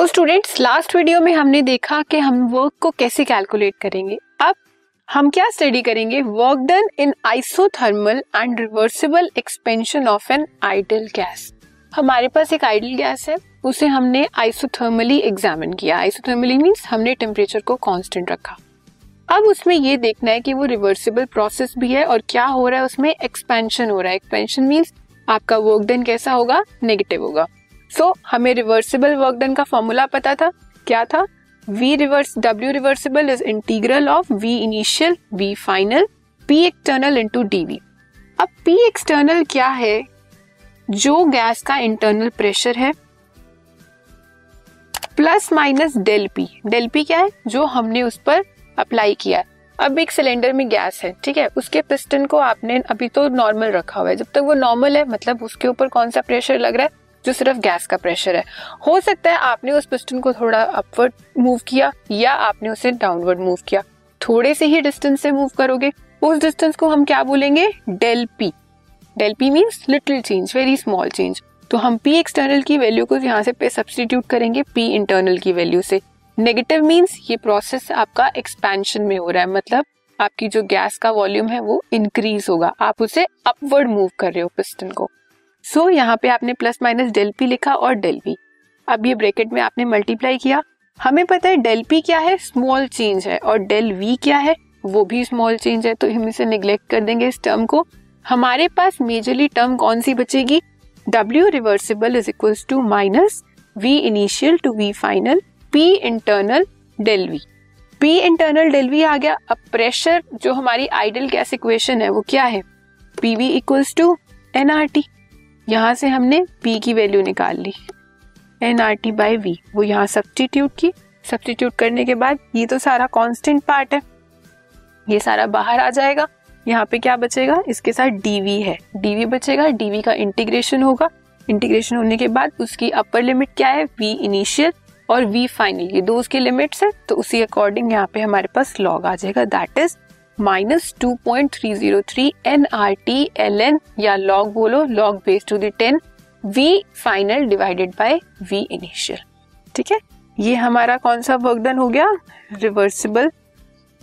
So students last video में हमने देखा कि हम वर्क को कैसे कैलकुलेट करेंगे। अब हम क्या स्टडी करेंगे? Work done in isothermal and reversible expansion of an ideal gas हमारे पास एक आइडल गैस है। उसे हमने आइसोथर्मली एग्जामिन किया। आइसोथर्मली मीन्स हमने टेम्परेचर को कांस्टेंट रखा। अब उसमें ये देखना है कि वो रिवर्सिबल प्रोसेस भी है और क्या हो रहा है। उसमें एक्सपेंशन हो रहा है। एक्सपेंशन मीन्स आपका वर्क डन कैसा होगा? नेगेटिव होगा। सो so, हमें रिवर्सिबल वर्क डन का फॉर्मूला पता था। क्या था? V reverse W reversible is integral of V initial V final P external into D अब पी एक्सटर्नल क्या है? जो गैस का इंटरनल प्रेशर है plus minus del P del P क्या है? जो हमने उस पर अप्लाई किया अब एक सिलेंडर में गैस है ठीक है? उसके पिस्टन को आपने अभी तो नॉर्मल रखा हुआ है। जब तक वो नॉर्मल है मतलब उसके ऊपर कौन सा प्रेशर लग रहा है? जो सिर्फ़ गैस का प्रेशर है। हो सकता है आपने उस पिस्टन को थोड़ा अपवर्ड मूव किया या आपने उसे डाउनवर्ड मूव किया। थोड़े से ही डिस्टेंस से मूव करोगे। उस डिस्टेंस को हम क्या बोलेंगे? Del P del P means little change very small change तो हम पी एक्सटर्नल की वैल्यू को यहाँ से सब्सटीट्यूट करेंगे पी इंटरनल की वैल्यू से। नेगेटिव मीन्स ये प्रोसेस आपका एक्सपेंशन में हो रहा है। मतलब आपकी जो गैस का वॉल्यूम है वो इंक्रीज होगा। आप उसे अपवर्ड मूव कर रहे हो पिस्टन को। सो so, यहाँ पे आपने प्लस माइनस डेल पी लिखा और डेल वी अब ये ब्रैकेट में आपने मल्टीप्लाई किया। हमें पता है डेल पी क्या है? स्मॉल चेंज है। और डेल वी क्या है? वो भी स्मॉल चेंज है तो हम इसे निग्लेक्ट कर देंगे इस टर्म को। हमारे पास मेजरली टर्म कौन सी बचेगी? W reversible is equal to minus V initial to V final P internal del V P internal del V आ गया। अब प्रेशर जो हमारी आइडल गैस इक्वेशन है वो क्या है? P V equals to NRT यहाँ से हमने पी की वैल्यू निकाल ली। N R T by V वो यहाँ सब्सटीट्यूट की। सब्सटीट्यूट करने के बाद ये तो सारा कांस्टेंट पार्ट है। ये सारा बाहर आ जाएगा। यहाँ पे क्या बचेगा? इसके साथ डीवी है। डीवी बचेगा डीवी का इंटीग्रेशन होगा। इंटीग्रेशन होने के बाद उसकी अपर लिमिट क्या है? वी इनिशियल और वी फाइनल ये दो उसके लिमिट्स है तो उसी अकॉर्डिंग यहाँ पे हमारे पास लॉग आ जाएगा। That is minus two point three zero three N R T L N या लॉग बोलो log base to ten V final divided by V initial ठीक है? ये हमारा कौन सा वर्क डन हो गया? रिवर्सिबल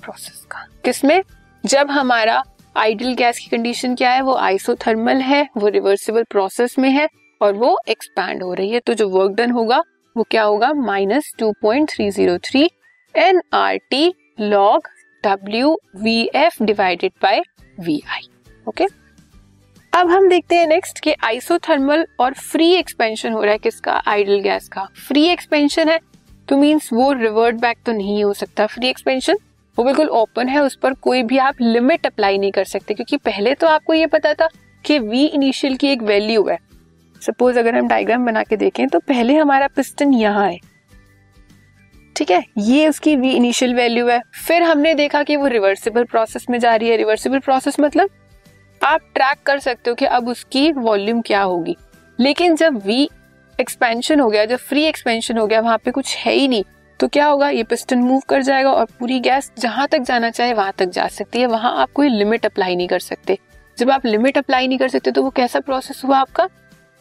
प्रोसेस का। किसमें? जब हमारा आइडल गैस की कंडीशन क्या है? वो आइसोथर्मल है, वो रिवर्सिबल प्रोसेस में है और वो एक्सपैंड हो रही है। तो जो वर्क डन होगा, वो क्या होगा? Minus two point three zero three N R T log W V F divided by V I okay अब हम देखते हैं नेक्स्ट कि आइसोथर्मल और फ्री एक्सपेंशन हो रहा है किसका? आइडल गैस का। फ्री एक्सपेंशन है तो मींस वो रिवर्ट बैक तो नहीं हो सकता फ्री एक्सपेंशन वो बिल्कुल ओपन है, उस पर कोई भी आप लिमिट अप्लाई नहीं कर सकते, क्योंकि पहले तो आपको ये पता था कि वी इनिशियल की एक वैल्यू है। सपोज़ अगर हम डायग्राम बना के देखें तो पहले हमारा पिस्टन यहाँ है। ठीक है? ये उसकी वी इनिशियल वैल्यू है। फिर हमने देखा कि वो रिवर्सिबल प्रोसेस में जा रही है। रिवर्सिबल प्रोसेस मतलब आप ट्रैक कर सकते हो कि अब उसकी वॉल्यूम क्या होगी। लेकिन जब वी एक्सपेंशन हो गया, जब फ्री एक्सपेंशन हो गया, वहाँ पे कुछ है ही नहीं तो क्या होगा? ये पिस्टन मूव कर जाएगा और पूरी गैस जहाँ तक जाना चाहे, वहाँ तक जा सकती है। वहाँ आप कोई लिमिट अप्लाई नहीं कर सकते। जब आप लिमिट अप्लाई नहीं कर सकते तो वो कैसा प्रोसेस हुआ आपका?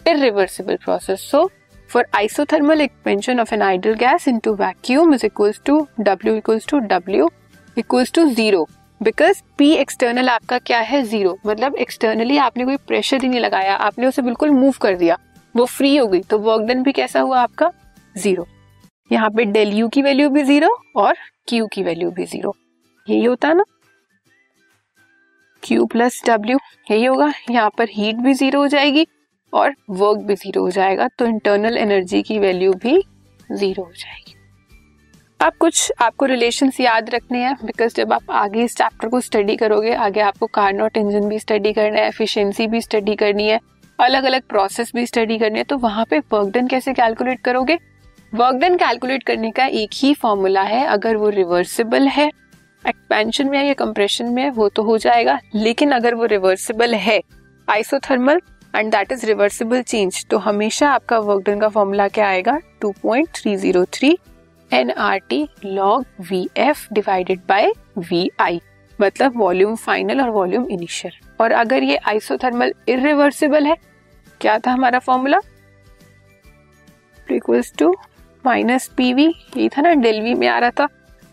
Irreversible process so For isothermal expansion of an ideal gas into vacuum is equals to W equals to W equals to zero. Because P external आपका क्या है? ज़ीरो मतलब एक्सटर्नली आपने कोई प्रेशर ही नहीं लगाया। आपने उसे बिल्कुल मूव कर दिया। वो फ्री हो गई। तो वर्क डन भी कैसा हुआ आपका? ज़ीरो यहाँ पे डेल यू की वैल्यू भी ज़ीरो और क्यू की वैल्यू भी ज़ीरो यही होता ना? क्यू प्लस डब्ल्यू यही होगा। यहाँ पर हीट भी ज़ीरो हो जाएगी। और वर्क भी ज़ीरो हो जाएगा तो इंटरनल एनर्जी की वैल्यू भी ज़ीरो हो जाएगी। अब कुछ, आपको रिलेशन याद रखने हैं बिकॉज़ जब आप आगे इस चैप्टर को स्टडी करोगे, आगे आपको कार्नोट इंजन भी स्टडी करना है एफिशिएंसी भी स्टडी करनी है अलग अलग प्रोसेस भी स्टडी करनी है तो वहाँ पे वर्क डन कैसे कैलकुलेट करोगे? वर्क डन कैलकुलेट करने का एक ही फॉर्मूला है, अगर वो रिवर्सिबल है एक्सपेंशन में है या कंप्रेशन में है, वो तो हो जाएगा, लेकिन अगर वो रिवर्सिबल है isothermal and that is reversible change तो हमेशा आपका वर्क डन का फॉर्मूला क्या आएगा? 2.303 N R T log V F divided by V I मतलब वॉल्यूम फाइनल और वॉल्यूम इनिशियल और अगर ये आइसोथर्मल इरिवर्सिबल है, क्या था हमारा formula equals to minus P V यही था ना डेल वी में आ रहा था।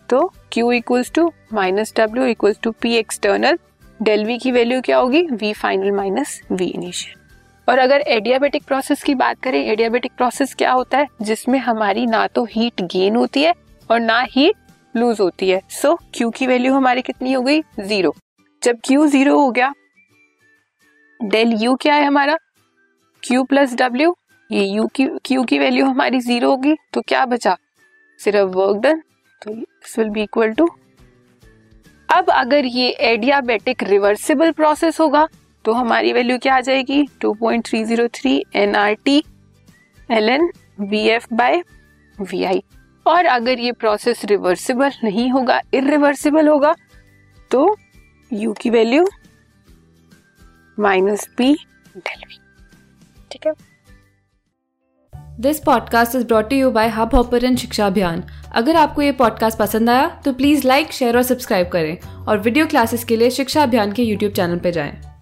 तो Q equals to minus W equals to P external del V की वैल्यू क्या होगी? V final minus V initial और अगर एडियाबेटिक प्रोसेस की बात करें एडियाबेटिक प्रोसेस क्या होता है? जिसमें हमारी ना तो हीट गेन होती है और ना हीट लूज होती है। सो so, Q की वैल्यू हमारी कितनी हो गई? ज़ीरो जब क्यू ज़ीरो हो गया डेल U क्या है हमारा? Q प्लस डब्ल्यू ये यू की क्यू की वैल्यू हमारी ज़ीरो होगी तो क्या बचा? सिर्फ़ वर्क डन तो this will be equal to अब अगर ये एडियाबेटिक रिवर्सिबल प्रोसेस होगा तो हमारी वैल्यू क्या आ जाएगी? 2.303 N R T L N V F by V I और अगर ये प्रोसेस रिवर्सिबल नहीं होगा इरिवर्सिबल होगा तो यू की value minus P del V ठीक है? This podcast is brought you by Hub Hopper शिक्षा अभियान अगर आपको ये पॉडकास्ट पसंद आया तो प्लीज़ लाइक शेयर और सब्सक्राइब करें। और वीडियो क्लासेस के लिए शिक्षा अभियान के यूट्यूब चैनल पर जाएँ।